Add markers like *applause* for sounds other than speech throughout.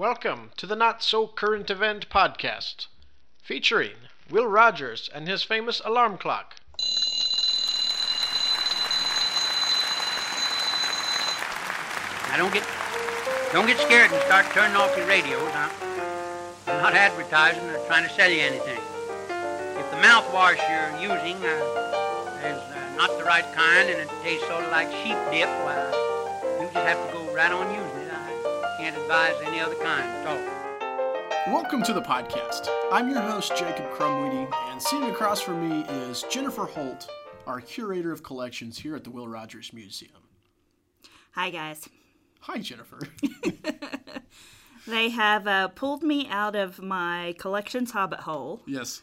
Welcome to the Not So Current Event podcast, featuring Will Rogers and his famous alarm clock. Now don't get don't get scared and start turning off your radios. I'm, I'm not advertising or trying to sell you anything. If the mouthwash you're using uh, is uh, not the right kind and it tastes sort of like sheep dip, well, you just have to go right on using it. I can't advise any other kind at all. Welcome to the podcast. I'm your host, Jacob Crumweedy, and sitting across from me is Jennifer Holt, our curator of collections here at the Will Rogers Museum. Hi, guys. Hi, Jennifer. *laughs* *laughs* They have uh, pulled me out of my collections hobbit hole. yes,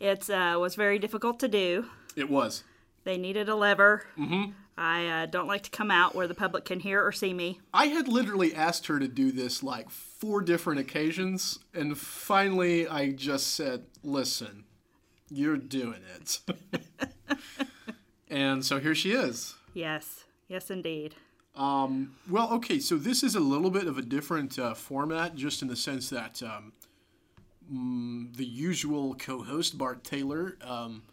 It uh, was very difficult to do. it was. They needed a lever. Mm-hmm. I uh, don't like to come out where the public can hear or see me. I had literally asked her to do this like four different occasions, and finally I just said, listen, you're doing it. *laughs* and so here she is. Yes, yes, indeed. Um, well, okay, so this is a little bit of a different uh, format, just in the sense that um, mm, the usual co-host Bart Taylor, um,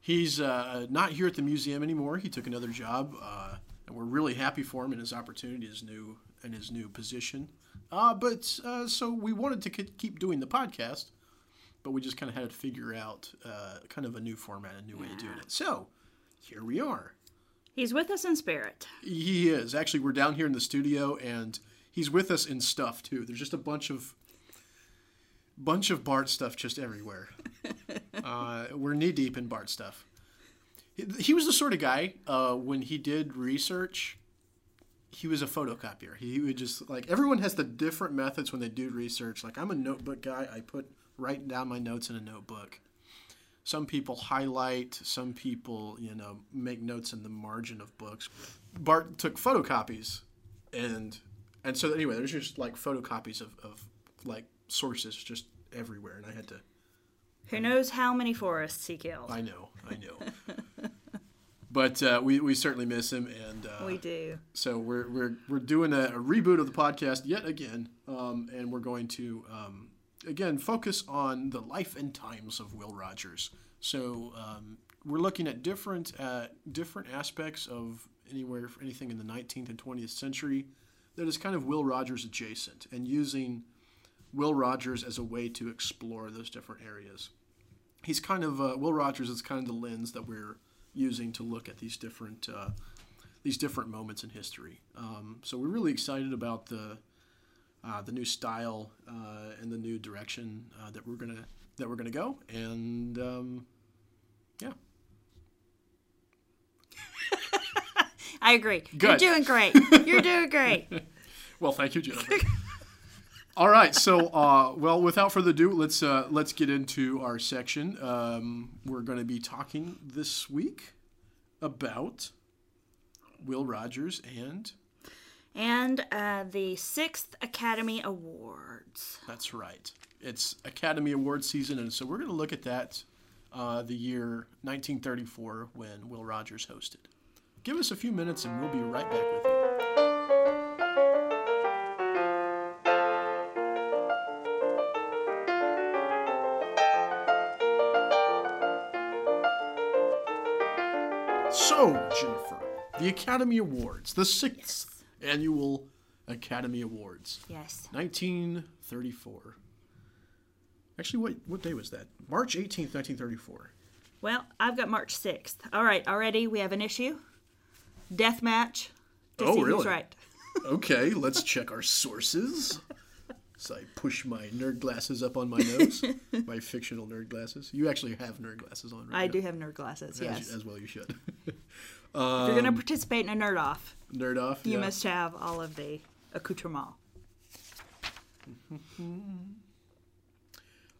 he's uh, not here at the museum anymore. He took another job, uh, and we're really happy for him in his opportunity, his new and his new position. Uh, but uh, so we wanted to keep doing the podcast, but we just kind of had to figure out uh, kind of a new format, a new way of doing it. So here we are. He's with us in spirit. He is. Actually, we're down here in the studio, and he's with us in stuff too. There's just a bunch of bunch of Bart stuff just everywhere. *laughs* uh, we're knee deep in Bart stuff. He, he was the sort of guy uh, when he did research. He was a photocopier. He would just like everyone has the different methods when they do research. Like I'm a notebook guy. I put writing down my notes in a notebook some people highlight some people you know make notes in the margin of books bart took photocopies and and so anyway there's just like photocopies of, of like sources just everywhere and i had to Who knows how many forests he killed? i know i know *laughs* but uh, we, we certainly miss him and uh, we do. so we're, we're, we're doing a, a reboot of the podcast yet again um, and we're going to um, again focus on the life and times of will rogers so um, we're looking at different uh, different aspects of anywhere anything in the 19th and 20th century that is kind of will rogers adjacent and using will rogers as a way to explore those different areas he's kind of uh, will rogers is kind of the lens that we're using to look at these different uh, these different moments in history. Um, so we're really excited about the uh, the new style uh, and the new direction uh, that we're gonna that we're gonna go, and um, yeah, *laughs* I agree. Good. You're doing great. You're doing great. *laughs* well, thank you, Jennifer. *laughs* All right, so uh, well, without further ado, let's uh, let's get into our section. Um, we're going to be talking this week about Will Rogers and and uh, the sixth Academy Awards. That's right. It's Academy Award season, and so we're going to look at that uh, the year 1934 when Will Rogers hosted. Give us a few minutes, and we'll be right back with you. The Academy Awards, the sixth annual Academy Awards. Yes. 1934. Actually, what what day was that? March 18th, 1934. Well, I've got March 6th. All right, already we have an issue. Death match. Oh, really? right. *laughs* Okay, let's check our sources. So I push my nerd glasses up on my nose, *laughs* my fictional nerd glasses. You actually have nerd glasses on, right? I now, do have nerd glasses, as, yes. as well you should. If you're going Um, to participate in a nerd off, nerd off. you yeah. must have all of the accoutrement.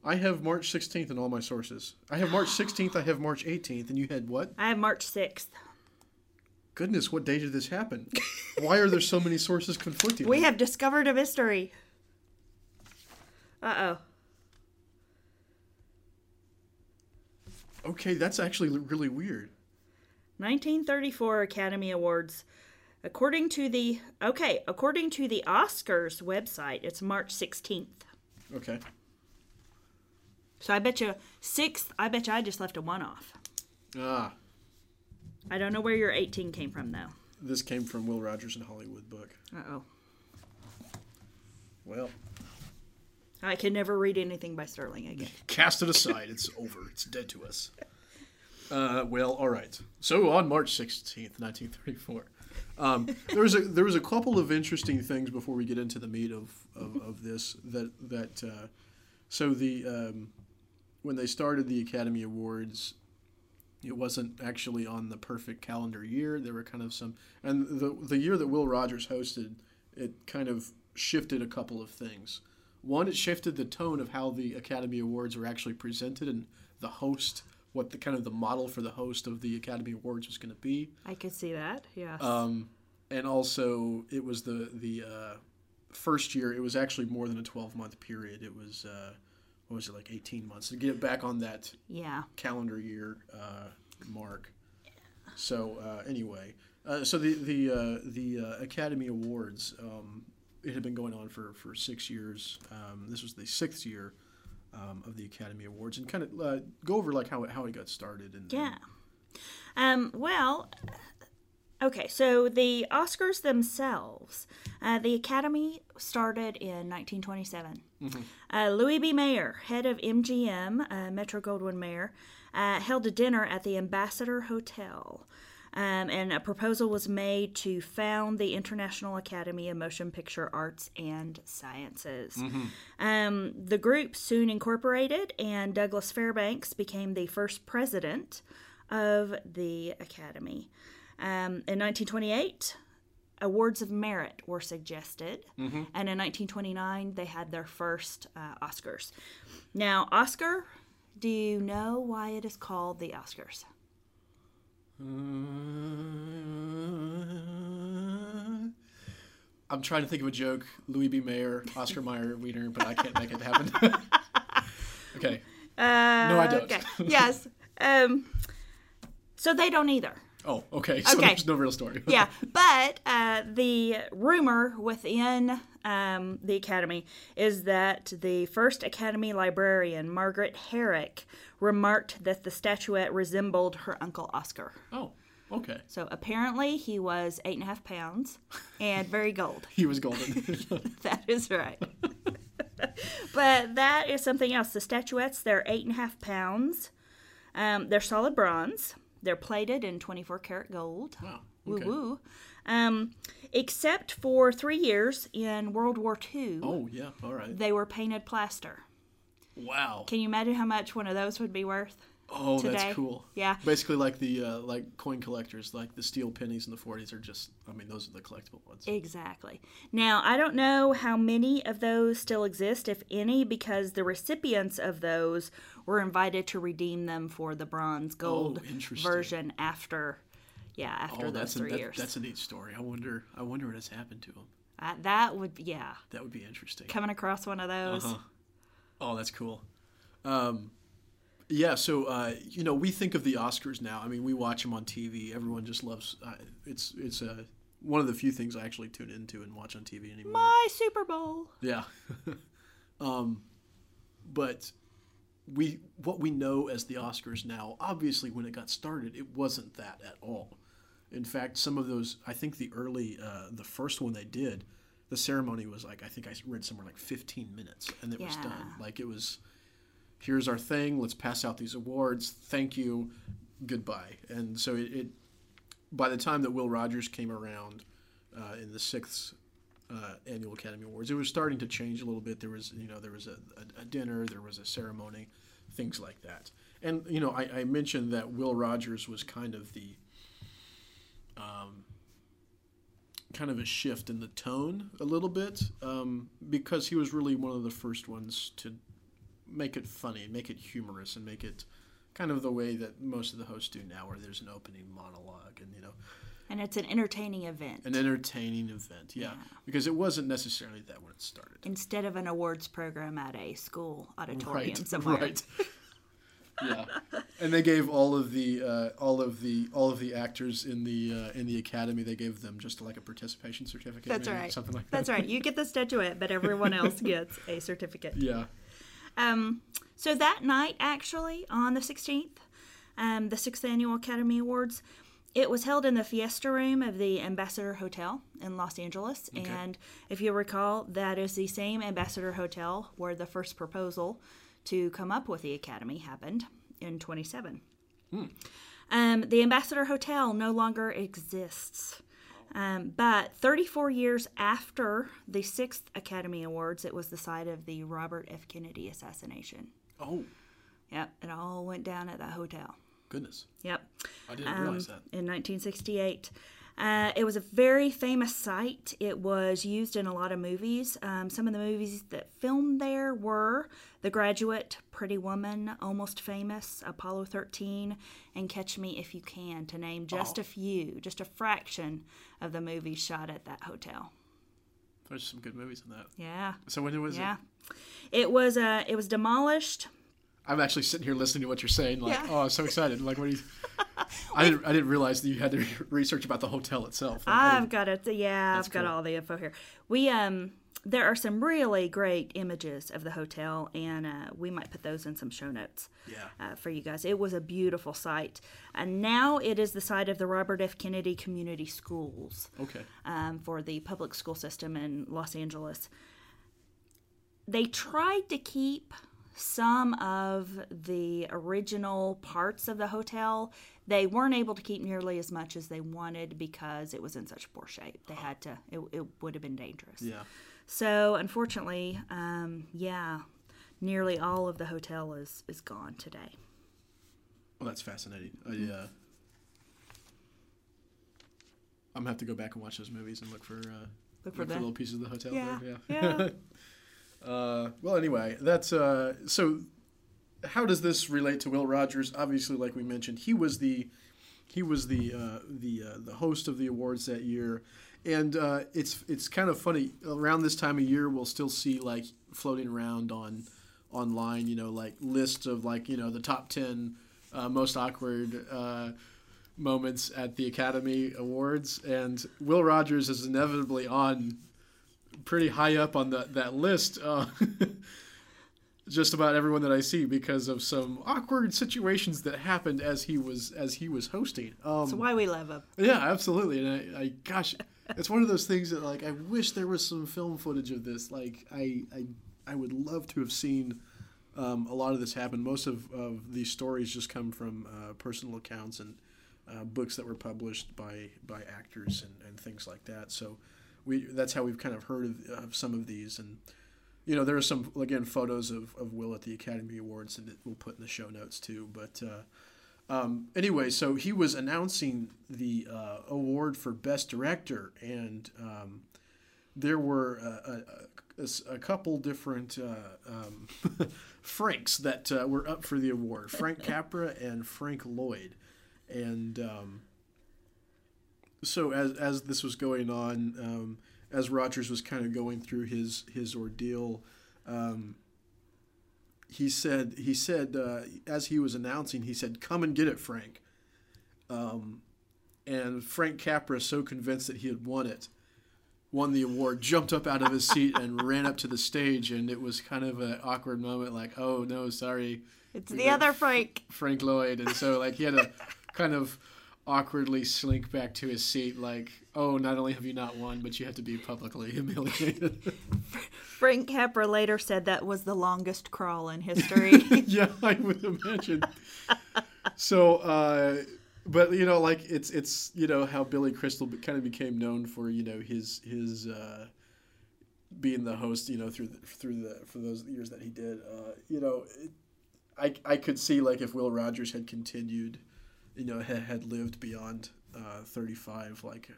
I have March 16th in all my sources. I have March 16th. I have March 18th, and you had what? I have March 6th. Goodness, what day did this happen? *laughs* Why are there so many sources conflicting? We have discovered a mystery. Uh oh. Okay, that's actually really weird. 1934 Academy Awards. According to the okay, according to the Oscars website, it's March 16th. Okay. So I bet you sixth. I bet you I just left a one off. Ah, I don't know where your 18 came from though. this came from Will Rogers and Hollywood book. Uh oh. Well, I can never read anything by Sterling again. *laughs* cast it aside. It's over. It's dead to us. Uh, well, all right. So on March sixteenth, nineteen thirty-four, um, there was a there was a couple of interesting things before we get into the meat of of, of this. That that uh, so the um, when they started the Academy Awards, it wasn't actually on the perfect calendar year. There were kind of some, and the the year that Will Rogers hosted, it kind of shifted a couple of things. One, it shifted the tone of how the Academy Awards were actually presented and the host, what the kind of the model for the host of the Academy Awards was going to be. I could see that. Yeah. Um, and also, it was the the uh, first year. It was actually more than a twelve month period. It was uh, what was it like eighteen months to get it back on that yeah. calendar year uh, mark. So uh, anyway, uh, so the the uh, the uh, Academy Awards, um, it had been going on for for six years. Um, this was the sixth year um, of the Academy Awards, and kind of uh, go over like how it, how it got started. And Yeah. Um, well, okay, so the Oscars themselves, uh, the Academy started in 1927. Uh, Louis B. Mayer, head of MGM, uh, Metro Goldwyn Mayer, uh, held a dinner at the Ambassador Hotel. Um, and a proposal was made to found the International Academy of Motion Picture Arts and Sciences. Um, the group soon incorporated, and Douglas Fairbanks became the first president of the Academy. Um, in 1928, awards of merit were suggested, and in 1929, they had their first uh, Oscars. Now, Oscar, do you know why it is called the Oscars? I'm trying to think of a joke. Louis B. Mayer, Oscar Mayer Wiener, but I can't make it happen. *laughs* okay. Uh, No, I don't. Okay. *laughs* yes. Um, so they don't either. Oh, okay. *laughs* So Okay. there's no real story. yeah, but uh, the rumor within um, the Academy is that the first Academy librarian, Margaret Herrick, remarked that the statuette resembled her uncle Oscar. Oh, okay. So apparently he was eight and a half pounds and very gold. *laughs* He was golden. *laughs* that is right. but that is something else. The statuettes, they're eight and a half pounds. Um, they're solid bronze. They're plated in 24 karat gold. wow. Woo woo. Um, except for three years in World War II, Oh, yeah. All right. they were painted plaster. Wow. Can you imagine how much one of those would be worth? Oh, today? that's cool. Yeah. Basically, like the uh, like coin collectors, like the steel pennies in the 40s are just. I mean, those are the collectible ones. Exactly. Now, I don't know how many of those still exist, if any, because the recipients of those were invited to redeem them for the bronze gold Oh, version after, yeah, after oh, those that's a, three that- years. that's a neat story. I wonder. I wonder what has happened to them. Uh, that would, yeah, That would be interesting. coming across one of those. Uh-huh. Oh, that's cool. Um, yeah, so uh, you know, we think of the Oscars now. I mean, we watch them on TV. Everyone just loves. Uh, it's it's uh, one of the few things I actually tune into and watch on TV anymore. My Super Bowl. Yeah. *laughs* um, but we what we know as the Oscars now, obviously when it got started, it wasn't that at all. In fact, some of those, I think the early, uh, the first one they did, the ceremony was like, I think I read somewhere like 15 minutes, and it was done. Like it was, here's our thing. Let's pass out these awards. Thank you. Goodbye. And so it, it by the time that Will Rogers came around uh, in the sixth uh, annual Academy Awards, it was starting to change a little bit. There was, you know, there was a, a, a dinner, there was a ceremony, things like that. And you know, I, I mentioned that Will Rogers was kind of the, um, kind of a shift in the tone a little bit um, because he was really one of the first ones to make it funny, make it humorous, and make it kind of the way that most of the hosts do now, where there's an opening monologue and you know And it's an entertaining event an entertaining event. Yeah, because it wasn't necessarily that when it started. instead of an awards program at a school auditorium somewhere. Right. *laughs* yeah, and they gave all of the uh, all of the all of the actors in the uh, in the academy. They gave them just like a participation certificate. That's right. Something like that. That's right. You get the statuette, but everyone else gets a certificate. *laughs* Yeah. Um, so that night, actually, on the 16th, um, the sixth annual Academy Awards, it was held in the Fiesta Room of the Ambassador Hotel in Los Angeles. And if you recall, that is the same Ambassador Hotel where the first proposal to come up with the Academy happened in 27. Um, the Ambassador Hotel no longer exists. Um, but 34 years after the sixth Academy Awards, it was the site of the Robert F. Kennedy assassination. Oh Yep, it all went down at that hotel. goodness, Yep, I didn't realize that. in 1968. Uh, it was a very famous site. It was used in a lot of movies. Um, some of the movies that filmed there were The Graduate, Pretty Woman, Almost Famous, Apollo 13, and Catch Me If You Can, to name just Oh. a few, just a fraction of the movies shot at that hotel. There's some good movies in that. Yeah. So when was Yeah. it? It was uh it was demolished. I'm actually sitting here listening to what you're saying. Like, Yeah. oh, I'm so excited. Like, what do you? *laughs* I didn't. I didn't realize that you had to *laughs* research about the hotel itself. Like, I've got it. Yeah, I've got cool. all the info here. We um there are some really great images of the hotel and uh, we might put those in some show notes Yeah. uh, for you guys. It was a beautiful site. And now it is the site of the Robert F. Kennedy Community Schools Okay. um, for the public school system in Los Angeles. They tried to keep some of the original parts of the hotel. They weren't able to keep nearly as much as they wanted because it was in such poor shape. They had to, it, it would have been dangerous. Yeah. So, unfortunately, um, yeah, nearly all of the hotel is, is gone today. Well, that's fascinating. I, uh, I'm gonna have to go back and watch those movies and look for uh, Look for the- little pieces of the hotel. Yeah, there. yeah. *laughs* uh, well, anyway, that's uh, so. How does this relate to Will Rogers? Obviously, like we mentioned, he was the he was the uh, the uh, the host of the awards that year, and uh, it's it's kind of funny. Around this time of year, we'll still see like floating around on online, you know, like lists of like you know the top ten uh, most awkward moments at the Academy Awards, and Will Rogers is inevitably on pretty high up on that that list. Uh, *laughs* just about everyone that I see because of some awkward situations that happened as he was as he was hosting. Um, That's why we love him. yeah, absolutely. And I, I gosh, it's one of those things that like I wish there was some film footage of this. Like I, I, I would love to have seen um, a lot of this happen. Most of, of these stories just come from uh, personal accounts and uh, books that were published by by actors and, and things like that. So we that's how we've kind of heard of, of some of these and. You know, there are some again photos of, of Will at the Academy Awards, and we'll put in the show notes too. But uh, um, anyway, so he was announcing the uh, award for Best Director, and um, there were a, a, a couple different uh, um, *laughs* Franks that uh, were up for the award Frank Capra and Frank Lloyd. And um, so, as, as this was going on, um, as Rogers was kind of going through his, his ordeal, um, he said he said uh, as he was announcing he said come and get it frank um, and frank capra so convinced that he had won it won the award jumped up out of his seat and *laughs* ran up to the stage and it was kind of an awkward moment like oh no sorry It's We the other Frank. frank lloyd and so like he had a *laughs* kind of awkwardly slink back to his seat like oh not only have you not won but you have to be publicly *laughs* humiliated Frank Capra later said that was the longest crawl in history. *laughs* yeah, I would imagine. so, uh, but you know, like it's it's you know how Billy Crystal kind of became known for you know his his uh, being the host you know through the, through the for those years that he did. Uh, you know, it, I I could see like if Will Rogers had continued, you know, had, had lived beyond uh, thirty five, like.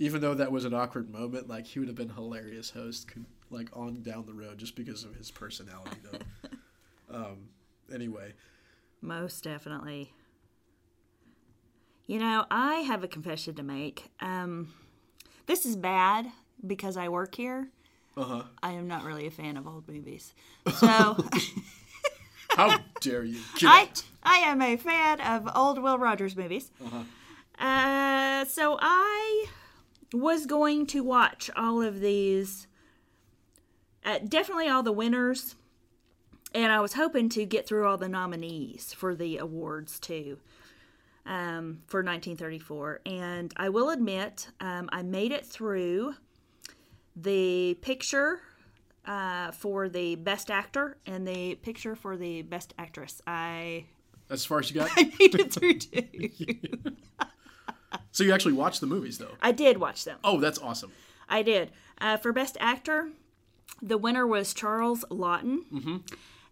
Even though that was an awkward moment, like he would have been hilarious host, like on down the road, just because of his personality, though. *laughs* Um, anyway, Most definitely. You know, I have a confession to make. Um, this is bad because I work here. uh huh. I am not really a fan of old movies. So *laughs* How dare you? Get I out. I am a fan of old Will Rogers movies. Uh huh. so I was going to watch all of these, uh, definitely all the winners, and I was hoping to get through all the nominees for the awards too. Um, for 1934, and I will admit, um, I made it through the picture uh, for the best actor and the picture for the best actress. I As far as you got. *laughs* I made it through *laughs* two. so you actually watched the movies, though. I did watch them. Oh, that's awesome. I did. Uh, for Best Actor, the winner was Charles Laughton. Mm-hmm.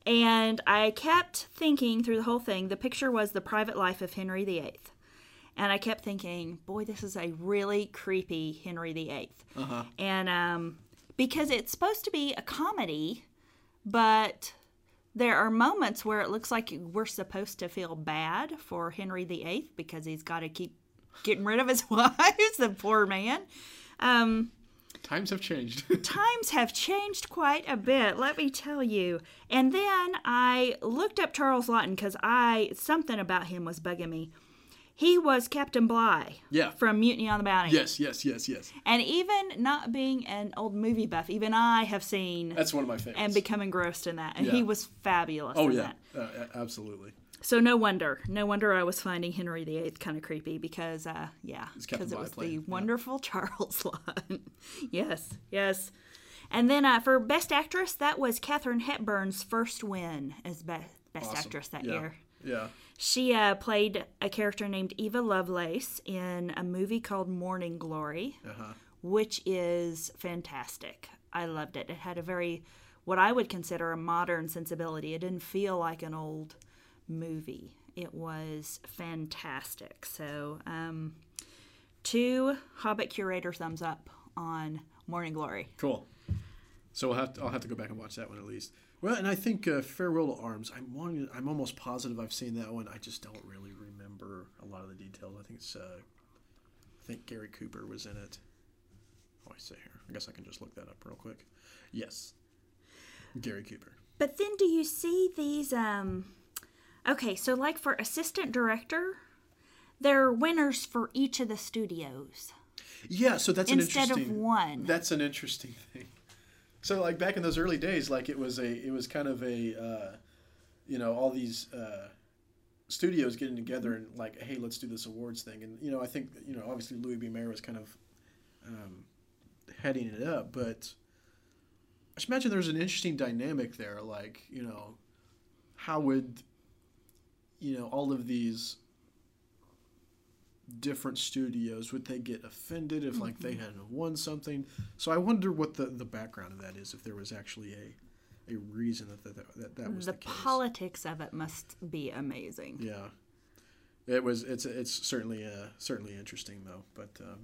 And I kept thinking through the whole thing, the picture was The Private Life of Henry VIII. And I kept thinking, boy, this is a really creepy Henry VIII. Uh-huh. And um, because it's supposed to be a comedy, but there are moments where it looks like we're supposed to feel bad for Henry VIII because he's got to keep getting rid of his *laughs* wives, the poor man. Um, Times have changed. *laughs* times have changed quite a bit, let me tell you. And then I looked up Charles Laughton because I something about him was bugging me. He was Captain Bligh Yeah. from Mutiny on the Bounty. yes, yes, yes, yes. And even not being an old movie buff, even I have seen That's one of my favorites. and become engrossed in that. And Yeah. he was fabulous oh in yeah, that. uh, absolutely. So no wonder, no wonder I was finding Henry VIII kind of creepy because, uh, yeah, because it was the playing, yeah. wonderful *laughs* Charles Laughton. yes, yes. And then uh, for Best Actress, that was Katharine Hepburn's first win as be- Best Awesome. Actress that yeah. year. Yeah. She uh, played a character named Eva Lovelace in a movie called Morning Glory, Uh-huh. which is fantastic. I loved it. It had a very, what I would consider a modern sensibility. It didn't feel like an old movie. It was fantastic. So, um, two Hobbit curator thumbs up on Morning Glory. Cool. So we'll have to, I'll have to go back and watch that one at least. Well, and I think uh, Farewell to Arms. I'm wanting, I'm almost positive I've seen that one. I just don't really remember a lot of the details. I think it's uh, I think Gary Cooper was in it. Oh, I say here. I guess I can just look that up real quick. Yes, Gary Cooper. But then do you see these um okay, so like for assistant director, there are winners for each of the studios Yeah, so that's an interesting instead of one. That's an interesting thing. So like back in those early days, like it was a it was kind of a uh, you know all these uh, studios getting together and like hey let's do this awards thing and you know I think you know obviously Louis B Mayer was kind of um, heading it up, but I imagine there's an interesting dynamic there. Like you know how would you know all of these different studios would they get offended if like Mm-hmm. they hadn't won something so i wonder what the, the background of that is if there was actually a a reason that that, that, that was the the, politics of it must be amazing. yeah it was it's it's certainly uh certainly interesting though but um,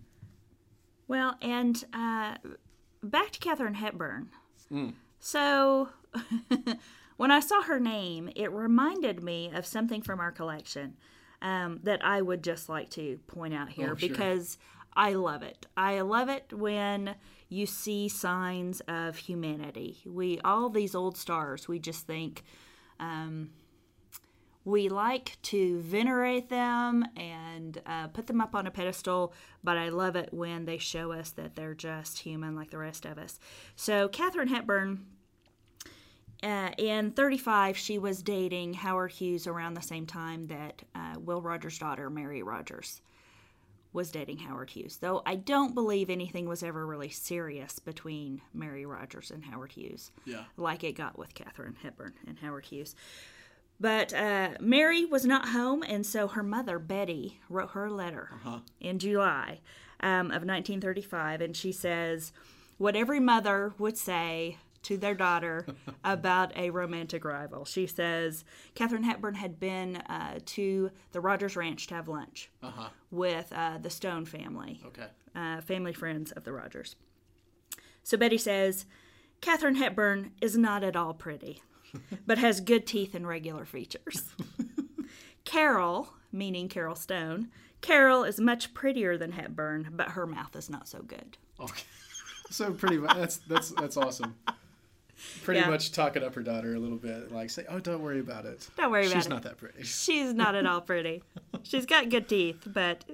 Well, and uh, back to Katharine Hepburn. Mm. So, *laughs* when I saw her name, it reminded me of something from our collection um, that I would just like to point out here Oh, sure. because I love it. I love it when you see signs of humanity. We all these old stars, we just think um, we like to venerate them and uh, put them up on a pedestal, but I love it when they show us that they're just human like the rest of us. So, Katharine Hepburn, uh, in 35, she was dating Howard Hughes around the same time that uh, Will Rogers' daughter, Mary Rogers, was dating Howard Hughes. Though I don't believe anything was ever really serious between Mary Rogers and Howard Hughes yeah like it got with Katharine Hepburn and Howard Hughes. But uh, Mary was not home, and so her mother, Betty, wrote her a letter in July um, of 1935, and she says what every mother would say to their daughter *laughs* about a romantic rival. She says Katharine Hepburn had been uh, to the Rogers Ranch to have lunch uh-huh with uh, the Stone family okay uh, family friends of the Rogers. So Betty says, Katharine Hepburn is not at all pretty, *laughs* but has good teeth and regular features. *laughs* Carol, meaning Carol Stone, Carol is much prettier than Hepburn, but her mouth is not so good. okay so pretty much that's that's that's awesome pretty Yeah. much talking up her daughter a little bit, like say, "Oh, don't worry about it. Don't worry She's about it." She's not that pretty." *laughs* She's not at all pretty. She's got good teeth, but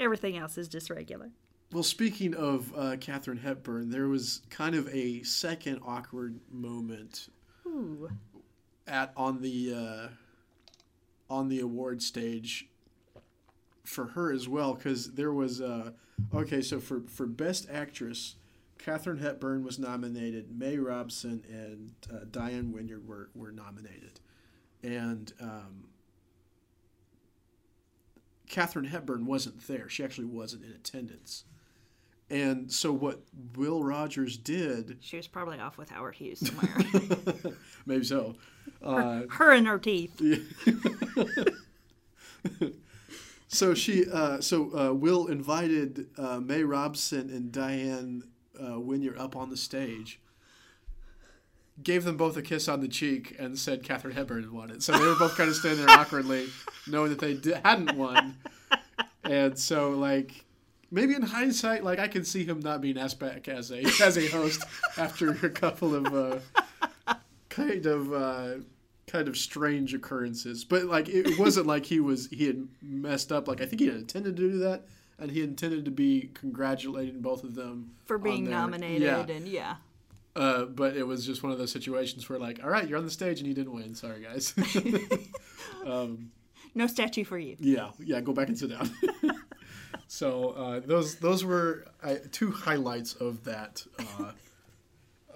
everything else is just regular. Well, speaking of uh, Katharine Hepburn, there was kind of a second awkward moment Ooh. at on the uh, on the award stage for her as well because there was uh, okay so for for best actress Katharine Hepburn was nominated May Robson and uh, Diane Wynyard were, were nominated and um, Katharine Hepburn wasn't there she actually wasn't in attendance and so what Will Rogers did She was probably off with Howard Hughes somewhere. *laughs* maybe so uh, Her and her teeth. Yeah. *laughs* So she, uh, so uh, Will invited uh, May Robson and Diane uh, Wynyard up on the stage, gave them both a kiss on the cheek, and said Katharine Hepburn had won it. So they were both kind of standing there *laughs* awkwardly, knowing that they di- hadn't won. And so, like, maybe in hindsight, like I can see him not being asked back as a as a host *laughs* after a couple of uh, kind of. Uh, kind of strange occurrences. But like it wasn't like he was he had messed up. Like I think he had intended to do that, and he intended to be congratulating both of them For being their- nominated, Yeah, and yeah. uh, but it was just one of those situations where like, all right, you're on the stage and you didn't win. Sorry, guys. *laughs* No statue for you. yeah, yeah, go back and sit down. *laughs* so uh, those those were uh, two highlights of that uh,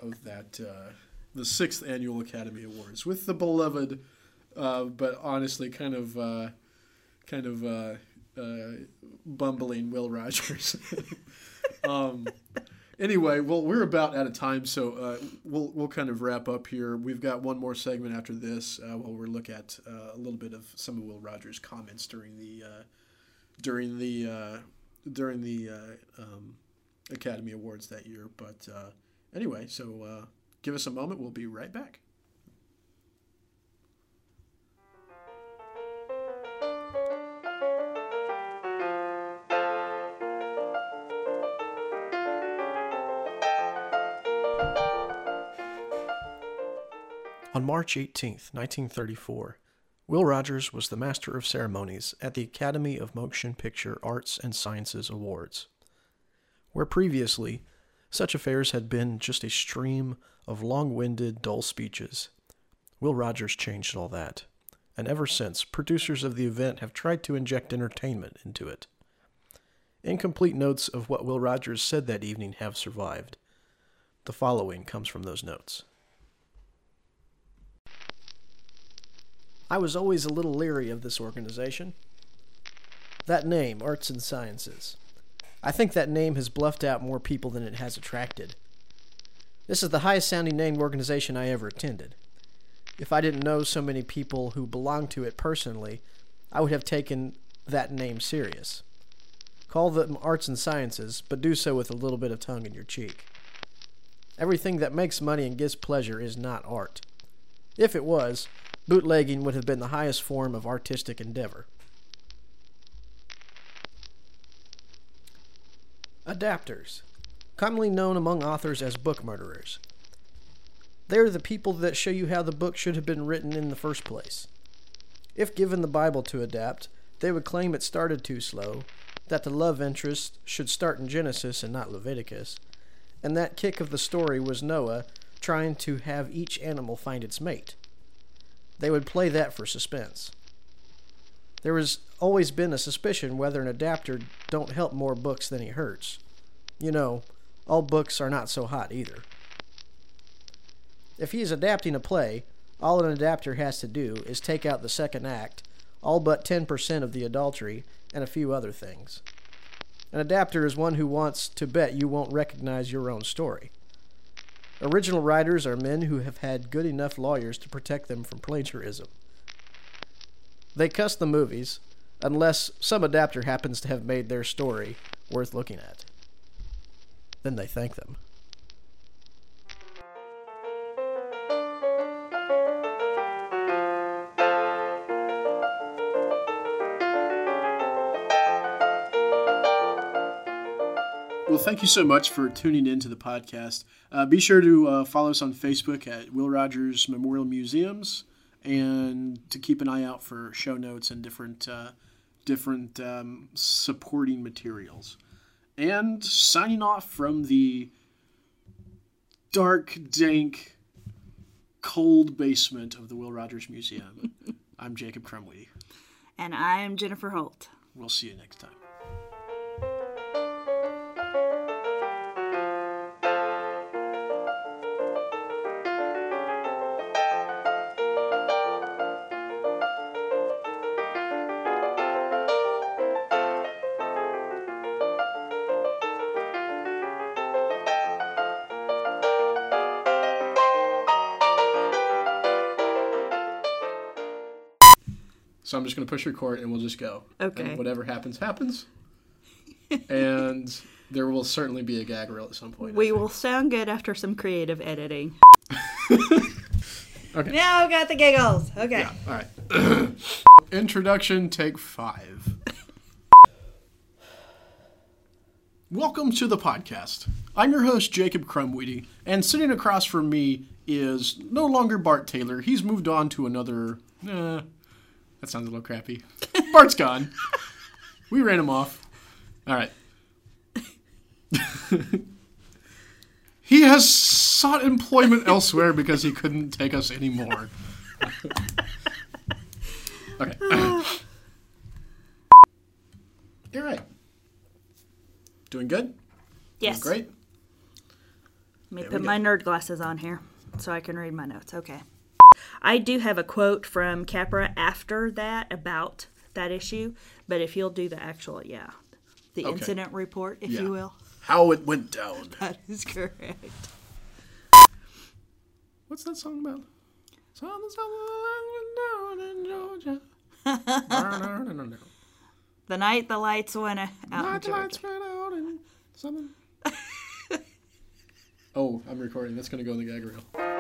of that uh, the sixth annual Academy Awards with the beloved, uh, but honestly kind of uh, kind of uh, bumbling Will Rogers. *laughs* um, anyway, well, we're about out of time, so uh, we'll we'll kind of wrap up here. We've got one more segment after this, uh, where we'll look at uh, a little bit of some of Will Rogers' comments during the uh, during the uh, during the um, Academy Awards that year. But anyway, so give us a moment. We'll be right back. On March 18, 1934, Will Rogers was the Master of Ceremonies at the Academy of Motion Picture Arts and Sciences Awards, where previously such affairs had been just a stream of long winded, dull speeches. Will Rogers changed all that, and ever since, producers of the event have tried to inject entertainment into it. Incomplete notes of what Will Rogers said that evening have survived. The following comes from those notes. I was always a little leery of this organization. That name, Arts and Sciences. I think that name has bluffed out more people than it has attracted. This is the highest sounding named organization I ever attended. If I didn't know so many people who belonged to it personally, I would have taken that name serious. Call them arts and sciences, but do so with a little bit of tongue in your cheek. Everything that makes money and gives pleasure is not art. If it was, bootlegging would have been the highest form of artistic endeavor. Adapters, commonly known among authors as book murderers. They are the people that show you how the book should have been written in the first place. If given the Bible to adapt, they would claim it started too slow, that the love interest should start in Genesis and not Leviticus, and that kick of the story was Noah trying to have each animal find its mate. They would play that for suspense. There has always been a suspicion whether an adapter don't help more books than he hurts. You know, all books are not so hot either. If he is adapting a play, all an adapter has to do is take out the second act, all but 10% of the adultery, and a few other things. An adapter is one who wants to bet you won't recognize your own story. Original writers are men who have had good enough lawyers to protect them from plagiarism. They cuss the movies, unless some adapter happens to have made their story worth looking at. Then they thank them. Well, thank you so much for tuning in to the podcast. Uh, be sure to uh, follow us on Facebook at Will Rogers Memorial Museums, and to keep an eye out for show notes and different uh, different um, supporting materials. And signing off from the dark, dank, cold basement of the Will Rogers Museum. *laughs* I'm Jacob Crumweedy. And I am Jennifer Holt. We'll see you next time. I'm just going to push record and we'll just go. Okay. And whatever happens, happens. and there will certainly be a gag reel at some point. We will sound good after some creative editing. *laughs* Okay. Now got the giggles. Okay. Yeah. All right. *coughs* Introduction, take five. Welcome to the podcast. I'm your host, Jacob Crumweedy, and sitting across from me is no longer Bart Taylor. He's moved on to another. Eh, that sounds a little crappy. *laughs* Bart's gone. We ran him off. All right. *laughs* he has sought employment elsewhere because he couldn't take us anymore. *laughs* okay. *coughs* You're right. Doing good? Yes. Great. Let me There put my nerd glasses on here so I can read my notes. Okay. I do have a quote from Capra after that about that issue, but if you'll do the actual, yeah, the Okay. incident report, if Yeah. you will. How it went down. *laughs* That is correct. What's that song about? Something, something went down in Georgia. *laughs* The night the lights went out in Night Georgia. lights went out and something. *laughs* oh, I'm recording. That's going to go in the gag reel.